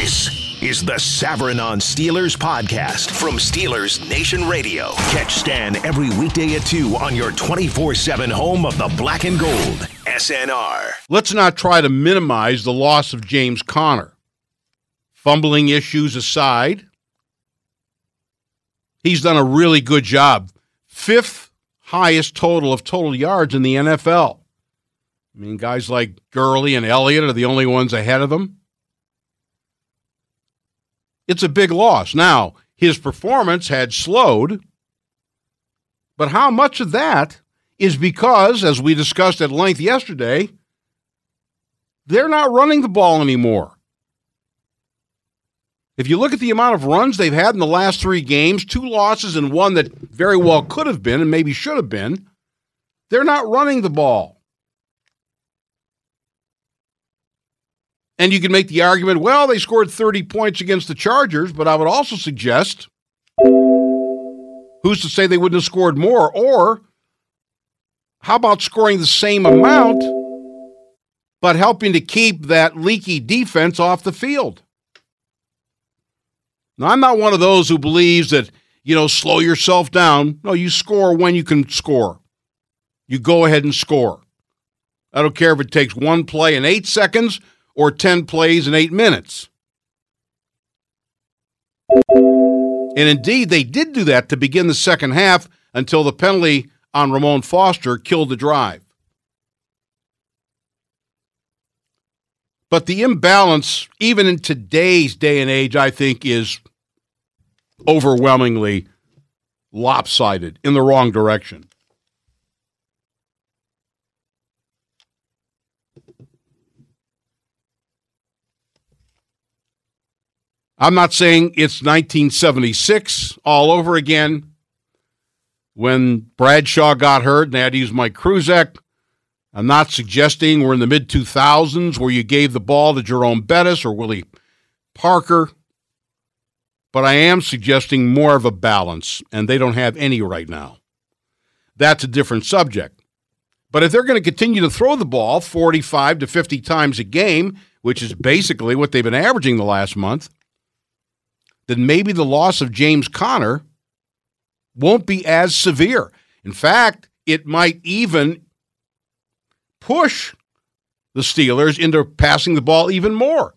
This is the Savran on Steelers podcast from Steelers Nation Radio. Catch Stan every weekday at 2 on your 24 7 home of the black and gold, SNR. Let's not try to minimize the loss of James Conner. Fumbling issues aside, he's done a really good job. Fifth highest total of total yards in the NFL. I mean, guys like Gurley and Elliott are the only ones ahead of them. It's a big loss. Now, his performance had slowed, but how much of that is because, as we discussed at length yesterday, they're not running the ball anymore. If you look at the amount of runs they've had in the last three games, two losses and one that very well could have been and maybe should have been, they're not running the ball. And you can make the argument, well, they scored 30 points against the Chargers, but I would also suggest who's to say they wouldn't have scored more? Or how about scoring the same amount, but helping to keep that leaky defense off the field? Now, I'm not one of those who believes that, you know, slow yourself down. No, you score when you can score. You go ahead and score. I don't care if it takes one play in eight seconds or 10 plays in eight minutes. And indeed, they did do that to begin the second half until the penalty on Ramon Foster killed the drive. But the imbalance, even in today's day and age, I think is overwhelmingly lopsided in the wrong direction. I'm not saying it's 1976 all over again when Bradshaw got hurt and they had to use Mike Kruczek. I'm not suggesting we're in the mid 2000s where you gave the ball to Jerome Bettis or Willie Parker, but I am suggesting more of a balance, and they don't have any right now. That's a different subject. But if they're going to continue to throw the ball 45 to 50 times a game, which is basically what they've been averaging the last month, then maybe the loss of James Conner won't be as severe. In fact, it might even push the Steelers into passing the ball even more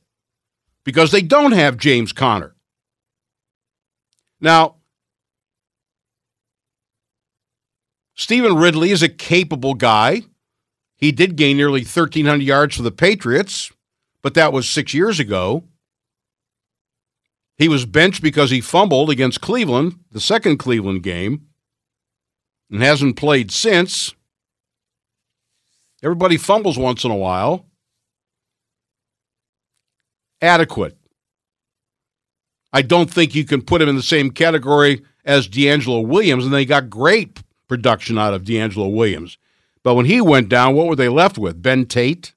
because they don't have James Conner. Now, Stevan Ridley is a capable guy. He did gain nearly 1,300 yards for the Patriots, but that was six years ago. He was benched because he fumbled against Cleveland, the second Cleveland game, and hasn't played since. Everybody fumbles once in a while. Adequate. I don't think you can put him in the same category as DeAngelo Williams, and they got great production out of DeAngelo Williams. But when he went down, what were they left with? Ben Tate?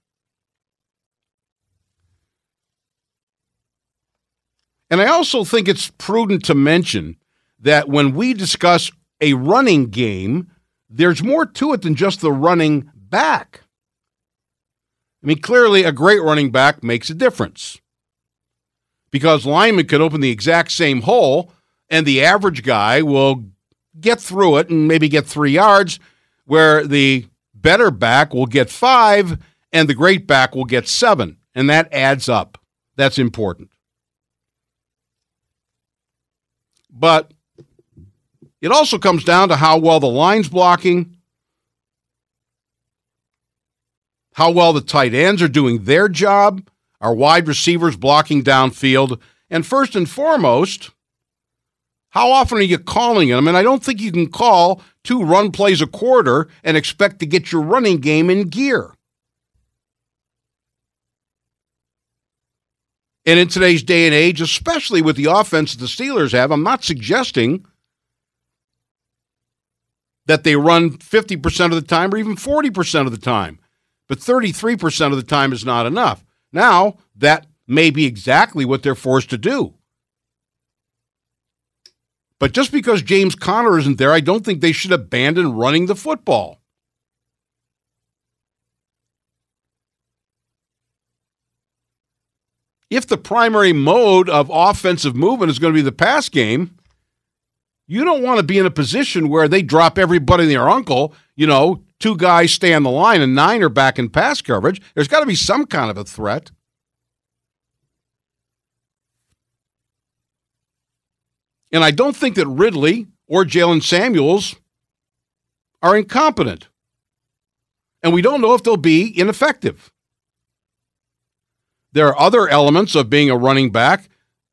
And I also think it's prudent to mention that when we discuss a running game, there's more to it than just the running back. I mean, clearly, a great running back makes a difference because linemen can open the exact same hole, and the average guy will get through it and maybe get three yards, where the better back will get five, and the great back will get seven. And that adds up. That's important. But it also comes down to how well the line's blocking, how well the tight ends are doing their job, our wide receivers blocking downfield, and first and foremost, how often are you calling them? And I don't think you can call two run plays a quarter and expect to get your running game in gear. And in today's day and age, especially with the offense the Steelers have, I'm not suggesting that they run 50% of the time or even 40% of the time. But 33% of the time is not enough. Now, that may be exactly what they're forced to do. But just because James Conner isn't there, I don't think they should abandon running the football. If the primary mode of offensive movement is going to be the pass game, you don't want to be in a position where they drop everybody and their uncle, you know, two guys stay on the line and nine are back in pass coverage. There's got to be some kind of a threat. And I don't think that Ridley or Jaylen Samuels are incompetent. And we don't know if they'll be ineffective. There are other elements of being a running back.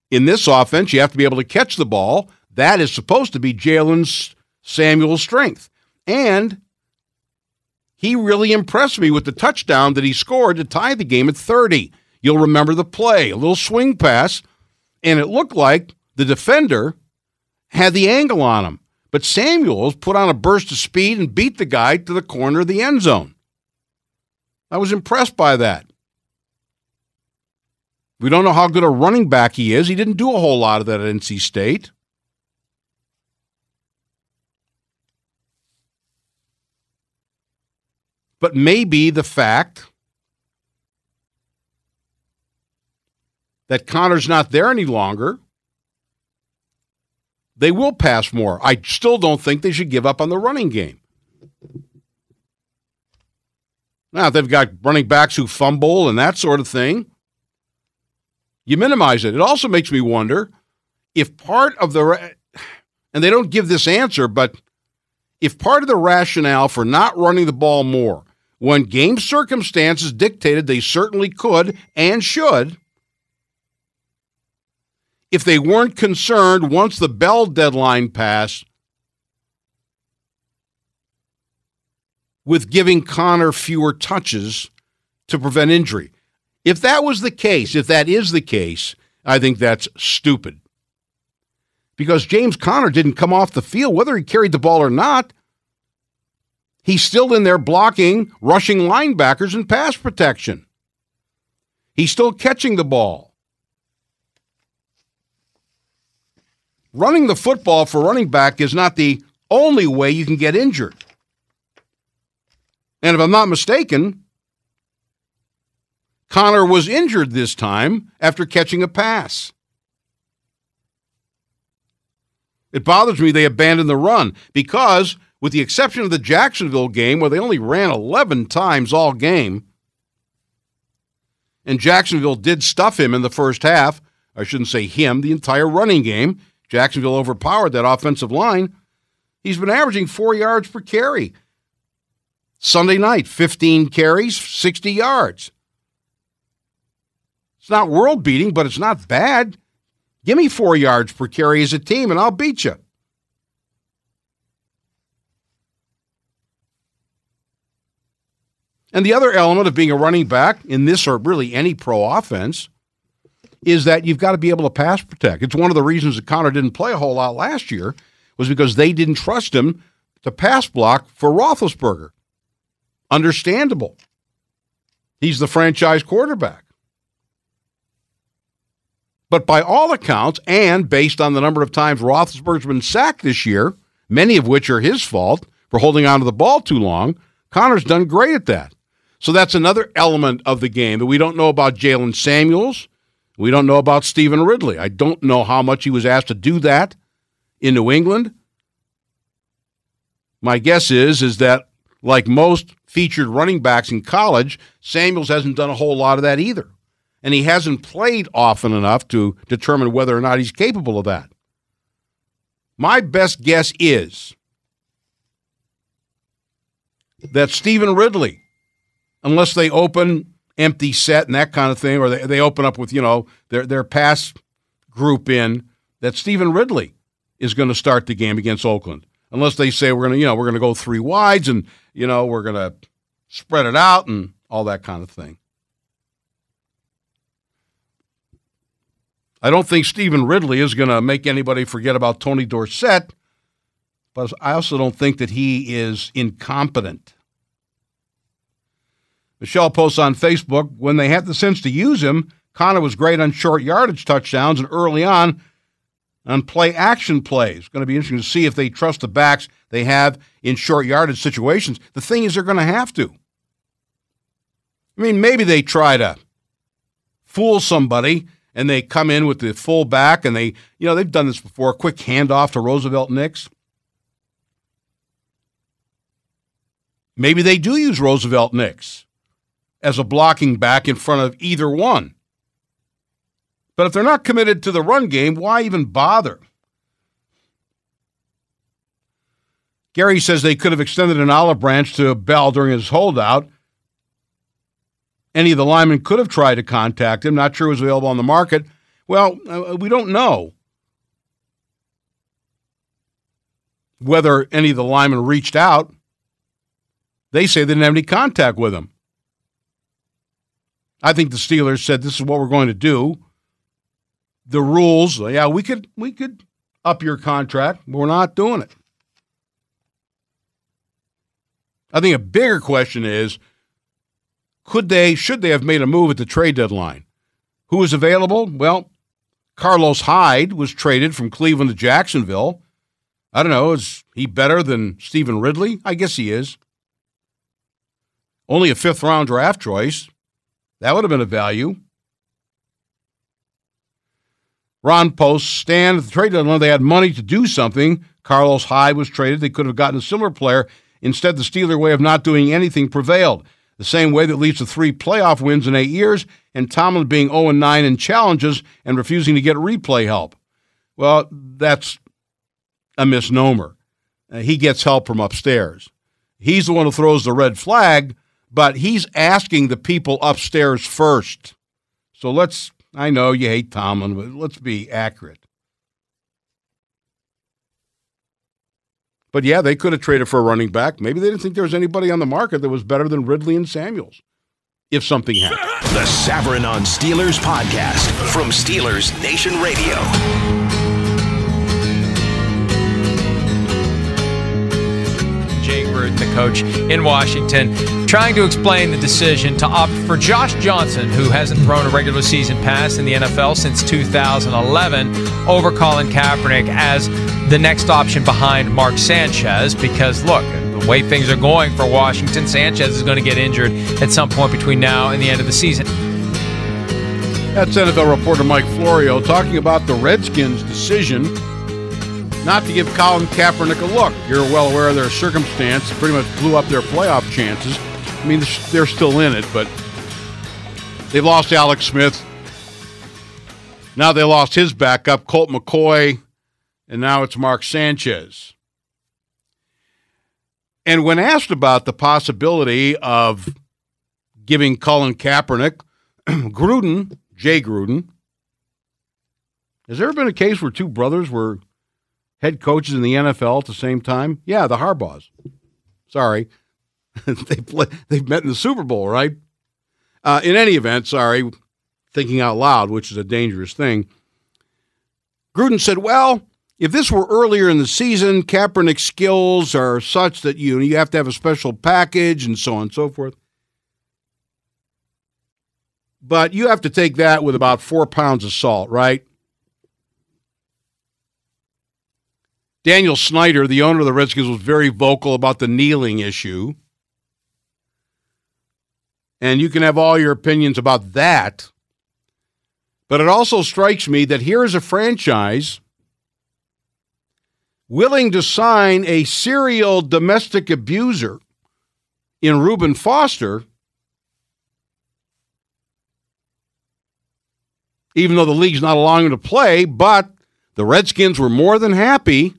In this offense, you have to be able to catch the ball. That is supposed to be Jaylen Samuel's strength. And he really impressed me with the touchdown that he scored to tie the game at 30. You'll remember the play, a little swing pass, and it looked like the defender had the angle on him. But Samuels put on a burst of speed and beat the guy to the corner of the end zone. I was impressed by that. We don't know how good a running back he is. He didn't do a whole lot of that at NC State. But maybe the fact that Conner's not there any longer, they will pass more. I still don't think they should give up on the running game. Now, they've got running backs who fumble and that sort of thing. You minimize it. It also makes me wonder if part of the, and they don't give this answer, but if part of the rationale for not running the ball more when game circumstances dictated they certainly could and should. If they weren't concerned once the bell deadline passed with giving Conner fewer touches to prevent injury. If that was the case, if that is the case, I think that's stupid. Because James Conner didn't come off the field, whether he carried the ball or not. He's still in there blocking rushing linebackers and pass protection. He's still catching the ball. Running the football for running back is not the only way you can get injured. And if I'm not mistaken, Conner was injured this time after catching a pass. It bothers me they abandoned the run because with the exception of the Jacksonville game where they only ran 11 times all game. And Jacksonville did stuff him in the first half. I shouldn't say him, the entire running game. Jacksonville overpowered that offensive line. He's been averaging four yards per carry. Sunday night, 15 carries, 60 yards. It's not world beating, but it's not bad. Give me four yards per carry as a team, and I'll beat you. And the other element of being a running back in this or really any pro offense is that you've got to be able to pass protect. It's one of the reasons that Conner didn't play a whole lot last year was because they didn't trust him to pass block for Roethlisberger. Understandable. He's the franchise quarterback. But by all accounts, and based on the number of times Roethlisberger's been sacked this year, many of which are his fault for holding on to the ball too long, Conner's done great at that. So that's another element of the game that we don't know about Jaylen Samuels. We don't know about Stevan Ridley. I don't know how much he was asked to do that in New England. My guess is is that like most featured running backs in college, Samuels hasn't done a whole lot of that either. And he hasn't played often enough to determine whether or not he's capable of that. My best guess is that Stevan Ridley unless they open empty set and that kind of thing, or they, they open up with, you know, their, their pass group in, that Stevan Ridley is going to start the game against Oakland. Unless they say we're going to, you know, we're going to go three wides and, you know, we're going to spread it out and all that kind of thing. I don't think Stevan Ridley is going to make anybody forget about Tony Dorsett, but I also don't think that he is incompetent. Michelle posts on Facebook when they had the sense to use him, Conner was great on short yardage touchdowns and early on on play action plays. It's going to be interesting to see if they trust the backs they have in short yardage situations. The thing is, they're going to have to. I mean, maybe they try to fool somebody and they come in with the full back and they, you know, they've done this before, A quick handoff to Roosevelt Nix. Maybe they do use Roosevelt Nix as a blocking back in front of either one. But if they're not committed to the run game, why even bother? Gary says they could have extended an olive branch to Bell during his holdout. Any of the linemen could have tried to contact him. Not sure was available on the market. Well, uh, we don't know whether any of the linemen reached out. They say they didn't have any contact with him. I think the Steelers said this is what we're going to do. The rules, yeah, we could we could up your contract, but we're not doing it. I think a bigger question is could they, should they have made a move at the trade deadline? Who was available? Well, Carlos Hyde was traded from Cleveland to Jacksonville. I don't know, is he better than Stevan Ridley? I guess he is. Only a fifth round draft choice. That would have been a value. Ron Post stand at the trade deadline. They had money to do something. Carlos Hyde was traded. They could have gotten a similar player. Instead, the Steeler way of not doing anything prevailed. The same way that leads to three playoff wins in eight years, and Tomlin being 0 9 in challenges and refusing to get replay help. Well, that's a misnomer. Uh, he gets help from upstairs. He's the one who throws the red flag, but he's asking the people upstairs first. So let's, I know you hate Tomlin, but let's be accurate. But yeah, they could have traded for a running back. Maybe they didn't think there was anybody on the market that was better than Ridley and Samuels if something happened. The Savran on Steelers podcast from Steelers Nation Radio. The coach in Washington, trying to explain the decision to opt for Josh Johnson, who hasn't thrown a regular season pass in the NFL since 2011, over Colin Kaepernick as the next option behind Mark Sanchez. Because, look, the way things are going for Washington, Sanchez is going to get injured at some point between now and the end of the season. That's NFL reporter Mike Florio talking about the Redskins' decision not to give Colin Kaepernick a look. You're well aware of their circumstance. Pretty much blew up their playoff chances. I mean, they're still in it, but they've lost Alex Smith. Now they lost his backup, Colt McCoy, and now it's Mark Sanchez. And when asked about the possibility of giving Colin Kaepernick, Gruden, Jay Gruden, has there ever been a case where two brothers were head coaches in the NFL at the same time? Yeah, the Harbaughs. Sorry. they play, they've met in the Super Bowl, right? Uh, in any event, sorry, thinking out loud, which is a dangerous thing. Gruden said, well, if this were earlier in the season, Kaepernick's skills are such that you, you have to have a special package and so on and so forth. But you have to take that with about four pounds of salt, right? Daniel Snyder, the owner of the Redskins, was very vocal about the kneeling issue. And you can have all your opinions about that. But it also strikes me that here is a franchise willing to sign a serial domestic abuser in Reuben Foster, even though the league's not allowing him to play, but the Redskins were more than happy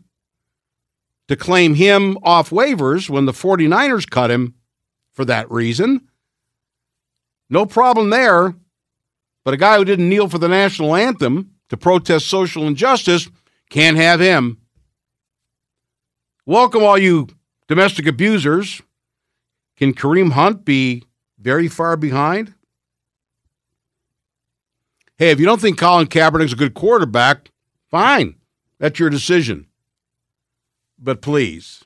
to claim him off waivers when the 49ers cut him for that reason. No problem there. But a guy who didn't kneel for the national anthem to protest social injustice can't have him. Welcome, all you domestic abusers. Can Kareem Hunt be very far behind? Hey, if you don't think Colin Kaepernick's a good quarterback, fine. That's your decision. But please,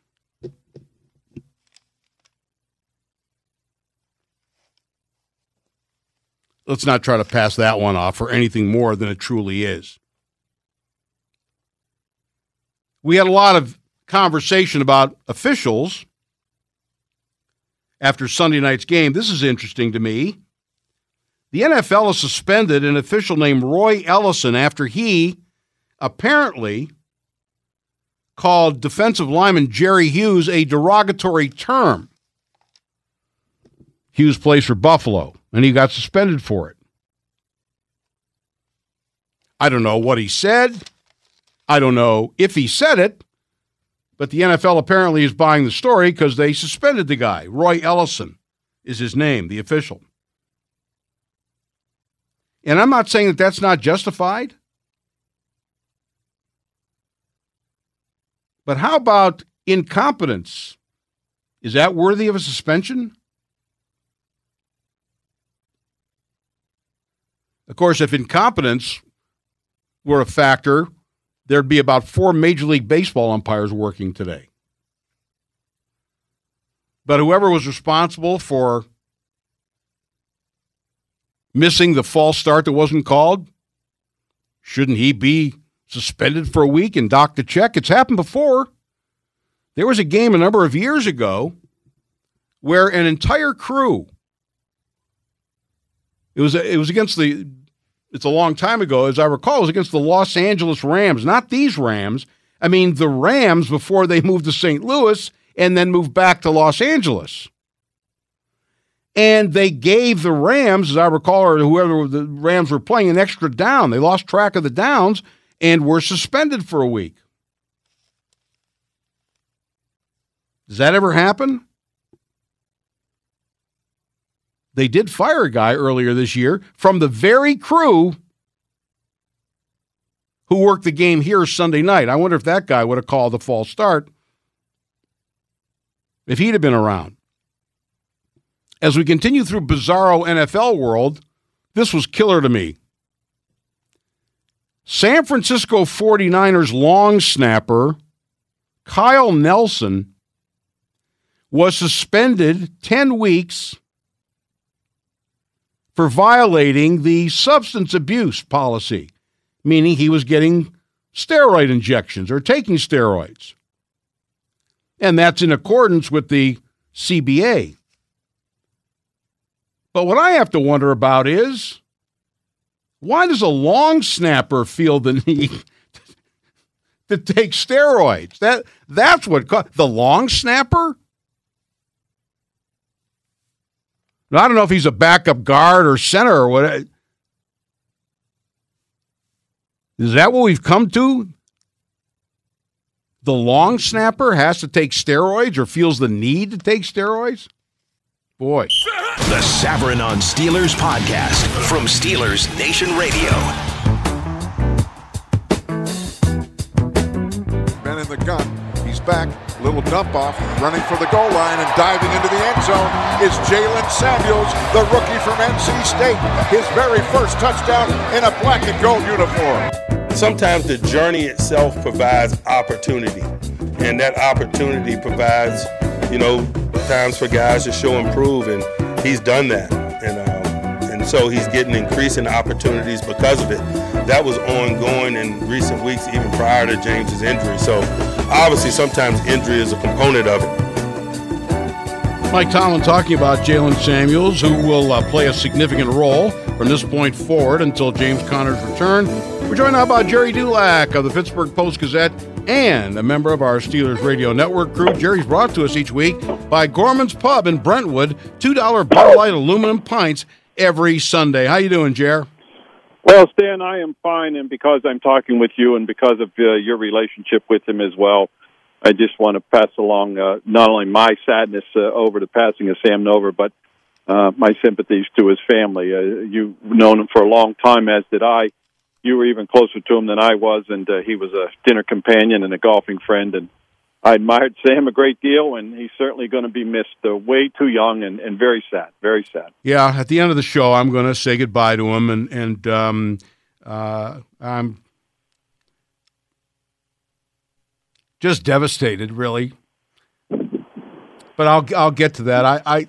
let's not try to pass that one off for anything more than it truly is. We had a lot of conversation about officials after Sunday night's game. This is interesting to me. The NFL has suspended an official named Roy Ellison after he apparently called defensive lineman Jerry Hughes a derogatory term. Hughes plays for Buffalo, and he got suspended for it. I don't know what he said. I don't know if he said it, but the NFL apparently is buying the story because they suspended the guy. Roy Ellison is his name, the official. And I'm not saying that that's not justified. But how about incompetence? Is that worthy of a suspension? Of course, if incompetence were a factor, there'd be about four Major League Baseball umpires working today. But whoever was responsible for missing the false start that wasn't called, shouldn't he be suspended for a week and docked a check. It's happened before. There was a game a number of years ago where an entire crew it was it was against the it's a long time ago as I recall it was against the Los Angeles Rams, not these Rams. I mean the Rams before they moved to St. Louis and then moved back to Los Angeles. And they gave the Rams, as I recall, or whoever the Rams were playing, an extra down. They lost track of the downs and were suspended for a week. Does that ever happen? They did fire a guy earlier this year from the very crew who worked the game here Sunday night. I wonder if that guy would have called the false start if he'd have been around. As we continue through bizarro NFL world, this was killer to me. San Francisco 49ers long snapper Kyle Nelson was suspended 10 weeks for violating the substance abuse policy, meaning he was getting steroid injections or taking steroids. And that's in accordance with the CBA. But what I have to wonder about is why does a long snapper feel the need to take steroids? That that's what the long snapper. I don't know if he's a backup guard or center or what. Uh, is that what we've come to? The long snapper has to take steroids or feels the need to take steroids? Boy. The Savran on Steelers podcast from Steelers Nation Radio. Ben in the gun. He's back. Little dump off. Running for the goal line and diving into the end zone is Jaylen Samuels, the rookie from NC State. His very first touchdown in a black and gold uniform. Sometimes the journey itself provides opportunity, and that opportunity provides, you know, times for guys to show and prove. And he's done that, and um, and so he's getting increasing opportunities because of it. That was ongoing in recent weeks, even prior to James's injury. So obviously, sometimes injury is a component of it. Mike Tomlin talking about Jaylen Samuels, who will uh, play a significant role from this point forward until James Conner's return. We're joined now by Gerry Dulac of the Pittsburgh Post Gazette and a member of our Steelers Radio Network crew. Jerry's brought to us each week by Gorman's Pub in Brentwood, $2 Bud Light aluminum pints every Sunday. How you doing, Jer? Well, Stan, I am fine, and because I'm talking with you and because of uh, your relationship with him as well, I just want to pass along uh, not only my sadness uh, over the passing of Sam Nover, but uh, my sympathies to his family. Uh, you've known him for a long time, as did I. You were even closer to him than I was, and uh, he was a dinner companion and a golfing friend, and I admired Sam a great deal, and he's certainly going to be missed. Uh, way too young and, and very sad, very sad. Yeah, at the end of the show, I'm going to say goodbye to him, and and um, uh, I'm just devastated, really. But I'll I'll get to that. I I,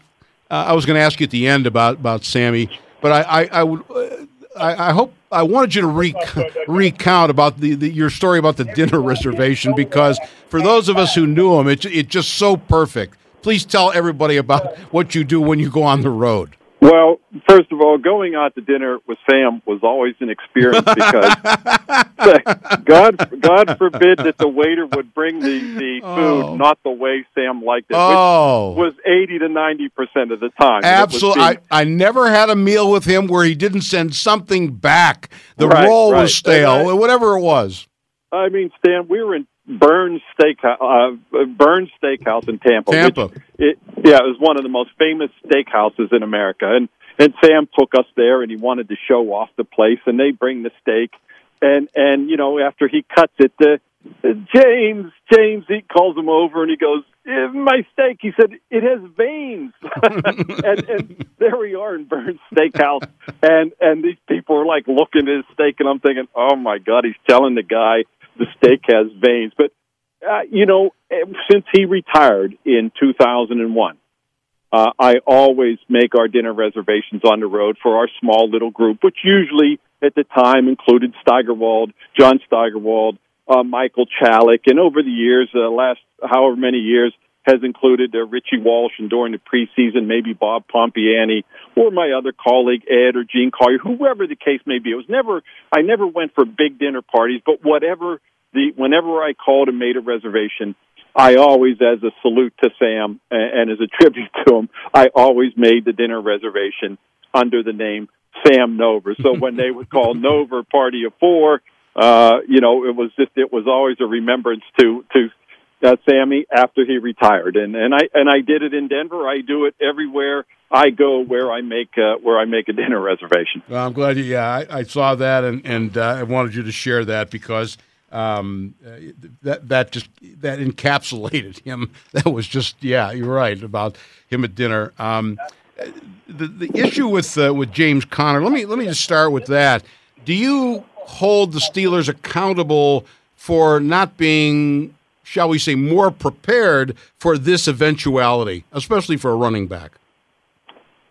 uh, I was going to ask you at the end about about Sammy, but I I, I would uh, I, I hope I wanted you to rec- recount about the, the, your story about the dinner reservation because for those of us who knew him, it's it's just so perfect. Please tell everybody about what you do when you go on the road. Well, first of all, going out to dinner with Sam was always an experience because God, God forbid that the waiter would bring the, the food Oh. not the way Sam liked it, Oh. which was eighty to ninety percent of the time. Absolutely. I, I never had a meal with him where he didn't send something back. The Right, roll right. was stale, I- or whatever it was. I mean, Stan, we were in Bern's Steakhouse, uh, Bern's Steakhouse in Tampa. Tampa. it, yeah, it was one of the most famous steakhouses in America, and and Sam took us there, and he wanted to show off the place, and they bring the steak, and and you know after he cuts it, the James James he calls him over, and he goes, "Eh, "My steak," he said, "it has veins," and and there we are in Bern's Steakhouse, and and these people are like looking at his steak, and I'm thinking, "Oh my God, he's telling the guy the steak has veins," but uh, you know, eh, since he retired in 2001, uh, I always make our dinner reservations on the road for our small little group, which usually at the time included Steigerwald, John Steigerwald, uh, Michael Chalik, and over the years, uh, last however many years, has included uh, Richie Walsh, and during the preseason, maybe Bob Pompeani, or my other colleague Ed or Gene Collier, whoever the case may be. It was never, I never went for big dinner parties, but whatever the, whenever I called and made a reservation, I always, as a salute to Sam and, and as a tribute to him, I always made the dinner reservation under the name Sam Nover. So when they would call Nover Party of Four, uh, you know, it was just it was always a remembrance to to uh, Sammy after he retired, and and I and I did it in Denver. I do it everywhere I go where I make uh, where I make a dinner reservation. Well, I'm glad you. Yeah, I, I saw that, and and uh, I wanted you to share that because um, uh, that that just that encapsulated him. That was just yeah, you're right about him at dinner. Um, the the issue with uh, with James Conner. Let me let me just start with that. Do you hold the Steelers accountable for not being, shall we say, more prepared for this eventuality, especially for a running back?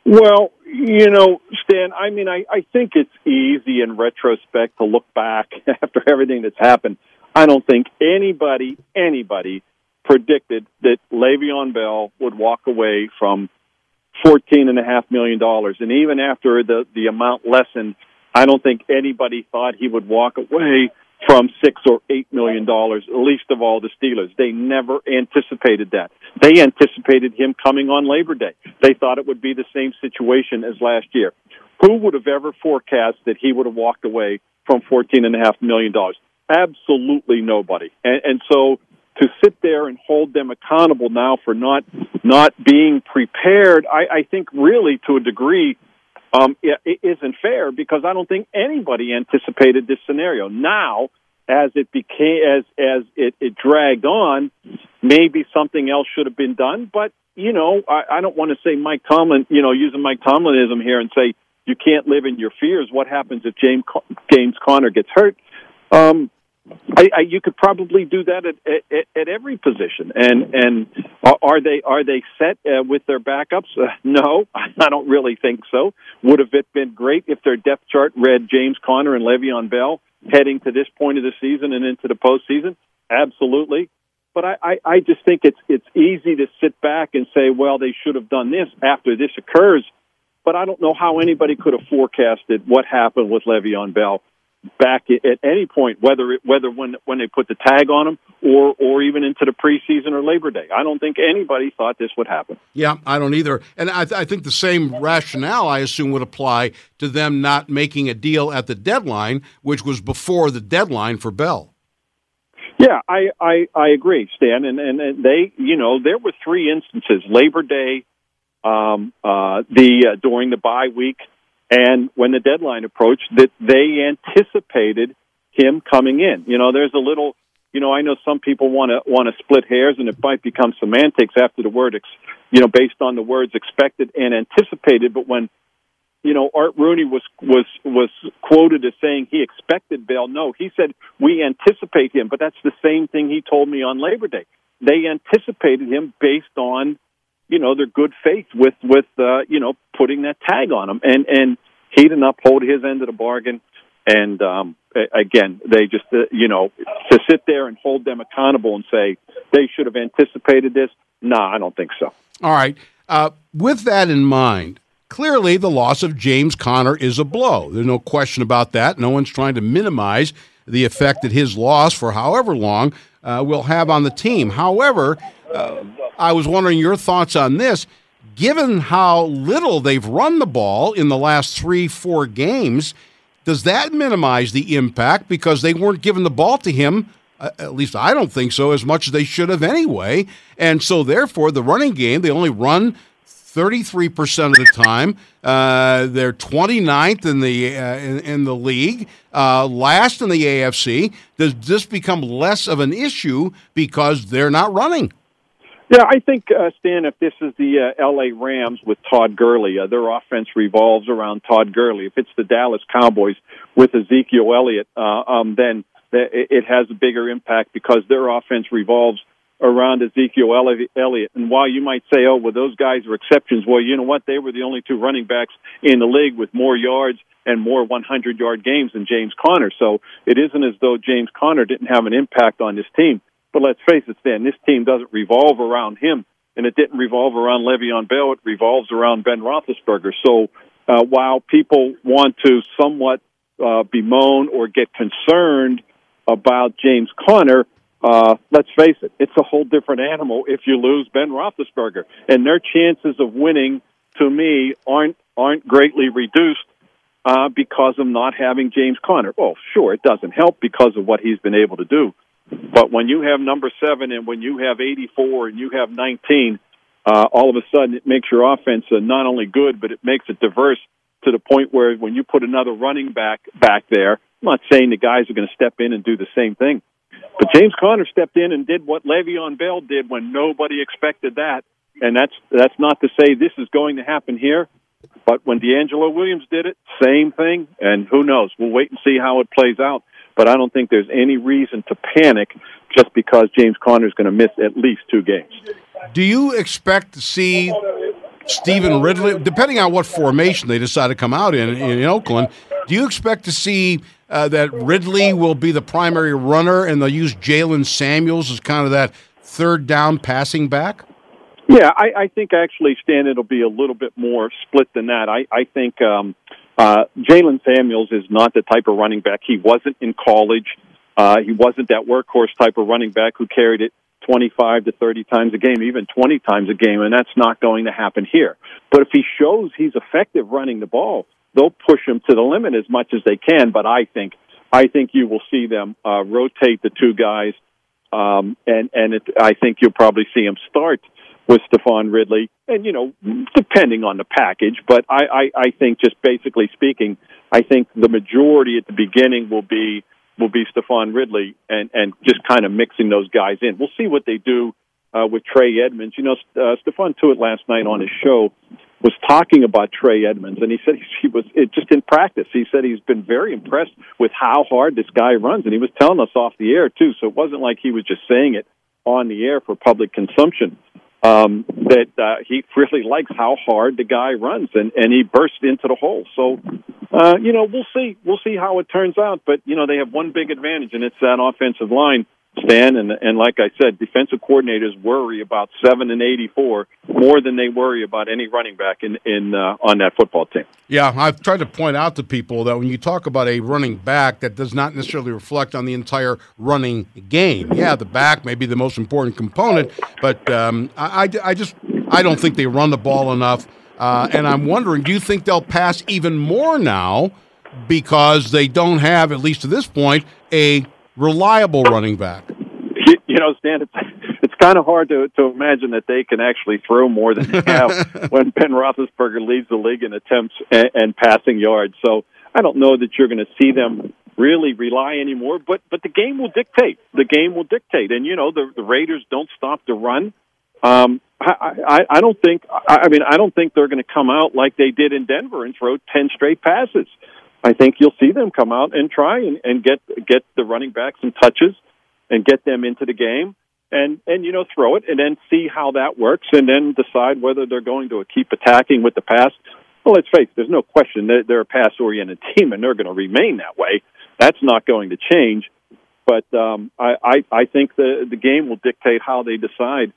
Well, you know, Stan, I mean, I, I think it's easy in retrospect to look back after everything that's happened. I don't think anybody, anybody predicted that Le'Veon Bell would walk away from fourteen and a half million dollars. And even after the, the amount lessened, I don't think anybody thought he would walk away from six or eight million dollars, least of all the Steelers. They never anticipated that. They anticipated him coming on Labor Day. They thought it would be the same situation as last year. Who would have ever forecast that he would have walked away from fourteen and a half million dollars? Absolutely nobody. And, and so to sit there and hold them accountable now for not not being prepared, I, I think really to a degree um, it, it isn't fair because I don't think anybody anticipated this scenario. Now, as it became as as it, it dragged on, maybe something else should have been done. But you know, I, I don't want to say Mike Tomlin, you know, using Mike Tomlinism here and say you can't live in your fears. What happens if James James Conner gets hurt? Um, I, I, you could probably do that at, at, at every position. And and are- they are they set uh, with their backups? Uh, no, I don't really think so. Would have it been great if their depth chart read James Conner and Le'Veon Bell heading to this point of the season and into the postseason? Absolutely. But I, I, I just think it's it's easy to sit back and say, well, they should have done this after this occurs. But I don't know how anybody could have forecasted what happened with Le'Veon Bell back at any point, whether it, whether when when they put the tag on him or or even into the preseason or Labor Day. I don't think anybody thought this would happen. Yeah, I don't either. And I, I think the same rationale, I assume, would apply to them not making a deal at the deadline, which was before the deadline for Bell. Yeah, I I, I agree, Stan. And, and and they, you know, there were three instances: Labor Day, um, uh, the uh, during the bye week, and when the deadline approached, that they anticipated him coming in. You know, there's a little. You know, I know some people want to want to split hairs, and it might become semantics after the word, ex, you know, based on the words expected and anticipated. But when you know, Art Rooney was was was quoted as saying he expected Bell. No, he said we anticipate him, but that's the same thing he told me on Labor Day. They anticipated him based on, you know, their good faith with with uh, you know putting that tag on them, and and he didn't uphold his end of the bargain. And um, again, they just uh, you know to sit there and hold them accountable and say they should have anticipated this. No, I don't think so. All right. Uh, with that in mind, clearly the loss of James Conner is a blow. There's no question about that. No one's trying to minimize the effect that his loss for however long uh, will have on the team. However, uh, I was wondering your thoughts on this. Given how little they've run the ball in the last three, four games, does that minimize the impact because they weren't given the ball to him? Uh, at least I don't think so, as much as they should have anyway. And so, therefore, the running game, they only run 33% of the time. Uh, they're 29th in the uh, in, in, the league, uh, last in the AFC. Does this become less of an issue because they're not running? Yeah, I think, uh, Stan, if this is the uh, L.A. Rams with Todd Gurley, uh, their offense revolves around Todd Gurley. If it's the Dallas Cowboys with Ezekiel Elliott, uh, um, then it has a bigger impact because their offense revolves around Ezekiel Elliott. And while you might say, oh, well, those guys are exceptions, well, you know what? They were the only two running backs in the league with more yards and more 100 yard games than James Conner. So it isn't as though James Conner didn't have an impact on this team. But let's face it, Stan, this team doesn't revolve around him. And it didn't revolve around Le'Veon Bell. It revolves around Ben Roethlisberger. So uh, while people want to somewhat uh, bemoan or get concerned about James Conner, uh, let's face it, it's a whole different animal if you lose Ben Roethlisberger, and their chances of winning, to me, aren't aren't greatly reduced uh, because of not having James Conner. Well, sure, it doesn't help because of what he's been able to do, but when you have number seven and when you have 84 and you have 19, uh, all of a sudden it makes your offense uh, not only good, but it makes it diverse to the point where when you put another running back back there, I'm not saying the guys are going to step in and do the same thing, but James Conner stepped in and did what Le'Veon Bell did when nobody expected that, and that's that's not to say this is going to happen here. But when DeAngelo Williams did it, same thing. And who knows? We'll wait and see how it plays out. But I don't think there's any reason to panic just because James Conner is going to miss at least two games. Do you expect to see Stevan Ridley, depending on what formation they decide to come out in in Oakland, do you expect to see uh, that Ridley will be the primary runner and they'll use Jaylen Samuels as kind of that third down passing back? Yeah, I, I think actually, Stan, it'll be a little bit more split than that. I, I think um, uh, Jaylen Samuels is not the type of running back. He wasn't in college. Uh, he wasn't that workhorse type of running back who carried it 25 to 30 times a game, even 20 times a game, and that's not going to happen here. But if he shows he's effective running the ball, they'll push him to the limit as much as they can. But I think I think you will see them uh, rotate the two guys, um, and and it, I think you'll probably see him start with Stevan Ridley, and you know, depending on the package. But I, I, I think just basically speaking, I think the majority at the beginning will be will be Stevan Ridley, and and just kind of mixing those guys in. We'll see what they do uh, with Trey Edmunds. You know, uh, Stephon Tuitt last night on his show was talking about Trey Edmunds, and he said he was it, just in practice. He said he's been very impressed with how hard this guy runs, and he was telling us off the air too. So it wasn't like he was just saying it on the air for public consumption. Um, that uh, he really likes how hard the guy runs, and and he burst into the hole. So, uh, you know, we'll see. We'll see how it turns out. But you know, they have one big advantage, and it's that offensive line Stan, and and like I said, defensive coordinators worry about seven and eighty four more than they worry about any running back in in uh, on that football team. Yeah, I've tried to point out to people that when you talk about a running back, that does not necessarily reflect on the entire running game. Yeah, the back may be the most important component, but um, I, I, I just I don't think they run the ball enough. Uh, and I'm wondering, do you think they'll pass even more now because they don't have, at least to this point, a reliable running back. You know, Stan, it's, it's kind of hard to, to imagine that they can actually throw more than they have when Ben Roethlisberger leads the league in attempts and, and passing yards. So I don't know that you're going to see them really rely anymore. But but the game will dictate. The game will dictate, and you know the the Raiders don't stop to run. Um, I, I, I don't think. I, I mean, I don't think they're going to come out like they did in Denver and throw ten straight passes. I think you'll see them come out and try and, and get get the running back some touches and get them into the game and and you know throw it and then see how that works and then decide whether they're going to keep attacking with the pass. Well, let's face it, there's no question that they're a pass oriented team and they're going to remain that way. That's not going to change. But um, I, I I think the the game will dictate how they decide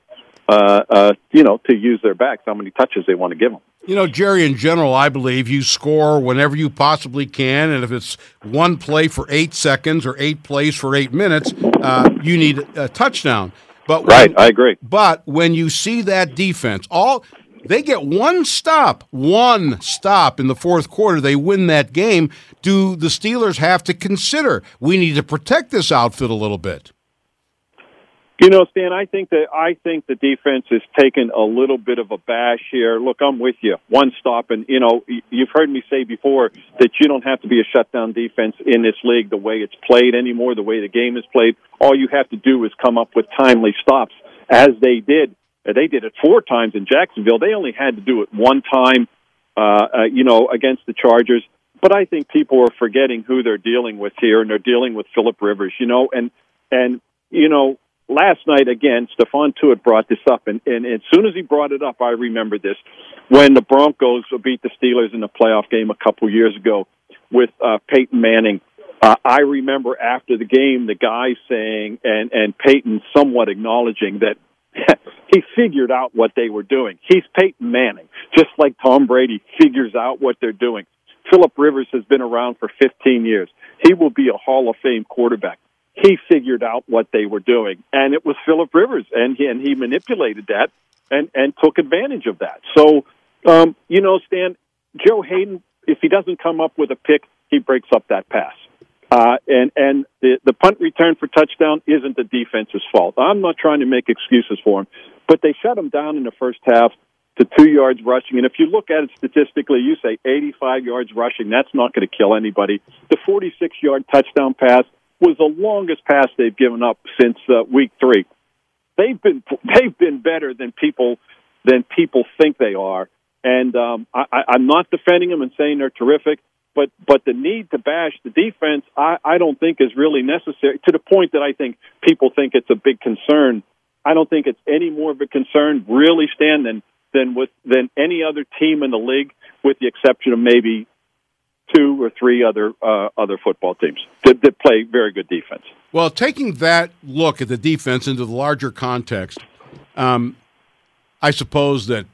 uh, uh, you know, to use their backs, how many touches they want to give them. You know, Jerry, in general, I believe you score whenever you possibly can. And if it's one play for eight seconds or eight plays for eight minutes, uh, you need a touchdown. But when, right, I agree. But when you see that defense, all they get one stop, one stop in the fourth quarter, they win that game. Do the Steelers have to consider we need to protect this outfit a little bit? You know, Stan, I think that I think the defense has taken a little bit of a bash here. Look, I'm with you. One stop, and you know, you've heard me say before that you don't have to be a shutdown defense in this league the way it's played anymore, the way the game is played. All you have to do is come up with timely stops, as they did. They did it four times in Jacksonville. They only had to do it one time, uh, uh, you know, against the Chargers. But I think people are forgetting who they're dealing with here, and they're dealing with Philip Rivers, you know, and and you know last night again, Stephon Tuitt brought this up, and, and as soon as he brought it up, I remember this when the Broncos beat the Steelers in the playoff game a couple years ago with uh, Peyton Manning. Uh, I remember after the game, the guy saying, and and Peyton somewhat acknowledging that he figured out what they were doing. He's Peyton Manning, just like Tom Brady figures out what they're doing. Philip Rivers has been around for 15 years. He will be a Hall of Fame quarterback he figured out what they were doing, and it was Philip Rivers, and he and he manipulated that and and took advantage of that. So, um, you know, Stan, Joe Haden, if he doesn't come up with a pick, he breaks up that pass. Uh, and and the the punt return for touchdown isn't the defense's fault. I'm not trying to make excuses for him, but they shut him down in the first half to two yards rushing. And if you look at it statistically, you say 85 yards rushing. That's not going to kill anybody. The 46 yard touchdown pass was the longest pass they've given up since uh, week three. They've been they've been better than people than people think they are, and um, I, I'm not defending them and saying they're terrific, but but the need to bash the defense, I, I don't think is really necessary to the point that I think people think it's a big concern. I don't think it's any more of a concern, really, Stan, than than with than any other team in the league, with the exception of maybe two or three other uh, other football teams that, that play very good defense. Well, taking that look at the defense into the larger context, um, I suppose that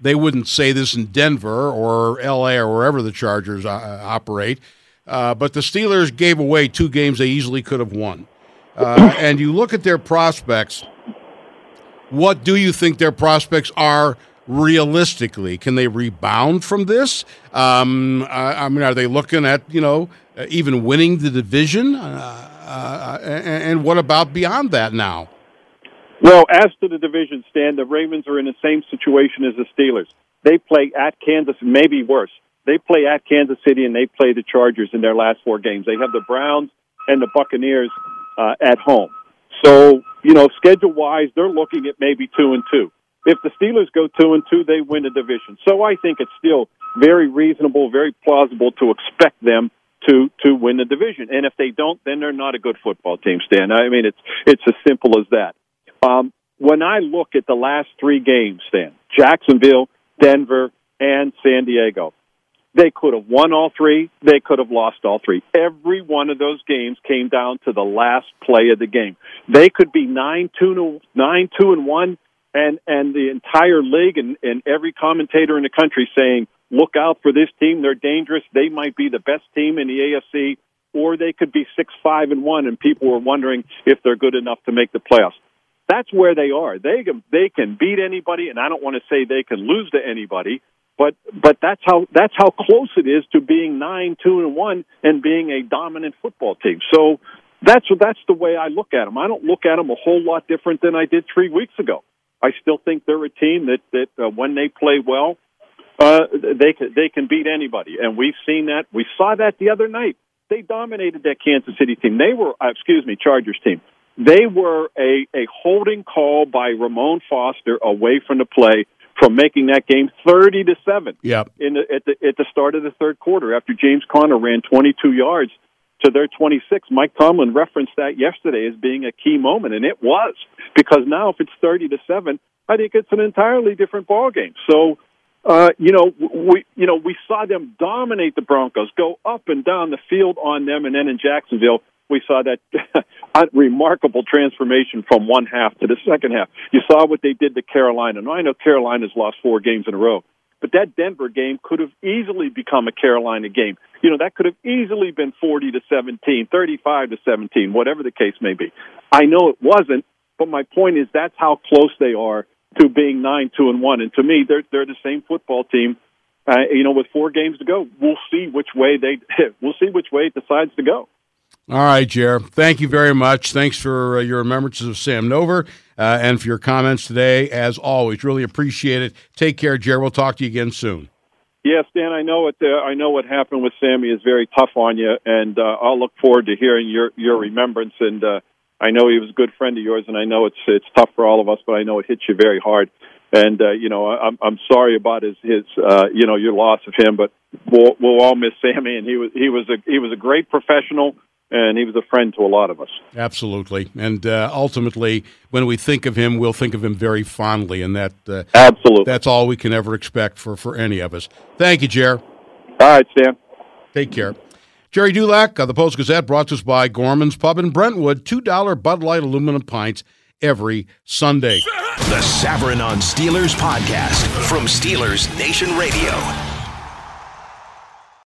they wouldn't say this in Denver or L.A. or wherever the Chargers uh, operate, uh, but the Steelers gave away two games they easily could have won. Uh, and you look at their prospects. What do you think their prospects are realistically? Can they rebound from this? Um, I, I, mean, are they looking at you know even winning the division? Uh, uh, and, and, what about beyond that now? Well, as to the division, stand, the Ravens are in the same situation as the Steelers. They play at Kansas, maybe worse. They play at Kansas City and they play the Chargers in their last four games. They have the Browns and the Buccaneers uh, at home. So, you know, schedule wise, they're looking at maybe two and two. If the Steelers go two and two, they win the division. So I think it's still very reasonable, very plausible to expect them to to win the division. And if they don't, then they're not a good football team, Stan. I mean, it's it's as simple as that. Um, when I look at the last three games, Stan, Jacksonville, Denver, and San Diego, they could have won all three. They could have lost all three. Every one of those games came down to the last play of the game. They could be nine two nine two and one and and the entire league and, and every commentator in the country saying, "Look out for this team. They're dangerous. They might be the best team in the AFC, or they could be six five and one." And people were wondering if they're good enough to make the playoffs. That's where they are. They can they can beat anybody, and I don't want to say they can lose to anybody, but but that's how that's how close it is to being nine two and one and being a dominant football team. So that's that's the way I look at them. I don't look at them a whole lot different than I did three weeks ago. I still think they're a team that that uh, when they play well, uh, they can they can beat anybody, and we've seen that. We saw that the other night. They dominated that Kansas City team. They were, uh, excuse me, Chargers team. They were a a holding call by Ramon Foster away from the play from making that game thirty to seven. Yep. In the, at the at the start of the third quarter, after James Conner ran twenty two yards to their 26. Mike Tomlin referenced that yesterday as being a key moment, and it was because now if it's 30 to seven, I think it's an entirely different ball game. So, uh, you know, we you know we saw them dominate the Broncos, go up and down the field on them, and then in Jacksonville we saw that remarkable transformation from one half to the second half. You saw what they did to Carolina. Now I know Carolina's lost four games in a row, but that Denver game could have easily become a Carolina game. You know, that could have easily been 40 to 17, 35 to 17, whatever the case may be. I know it wasn't, but my point is that's how close they are to being 9 2 and 1. And to me, they're they're the same football team. Uh, you know, with four games to go, we'll see which way they we'll see which way it decides to go. All right, Jer. Thank you very much. Thanks for uh, your remembrances of Sam Nover uh, and for your comments today. As always, really appreciate it. Take care, Jer. We'll talk to you again soon. Yes, Dan. I know what uh, I know. What happened with Sammy is very tough on you, and uh, I'll look forward to hearing your your remembrance. And uh, I know he was a good friend of yours, and I know it's it's tough for all of us, but I know it hits you very hard. And uh, you know, I'm I'm sorry about his his you know your loss of him, but we'll we'll all miss Sammy, and he was he was a he was a great professional and he was a friend to a lot of us. Absolutely, and uh, ultimately, when we think of him, we'll think of him very fondly, and that uh, absolutely that's all we can ever expect for for any of us. Thank you, Jer. All right, Stan. Take care. Gerry Dulac of the Post Gazette brought to us by Gorman's Pub in Brentwood, two dollar Bud Light aluminum pints every Sunday. The Savran on Steelers podcast from Steelers Nation Radio.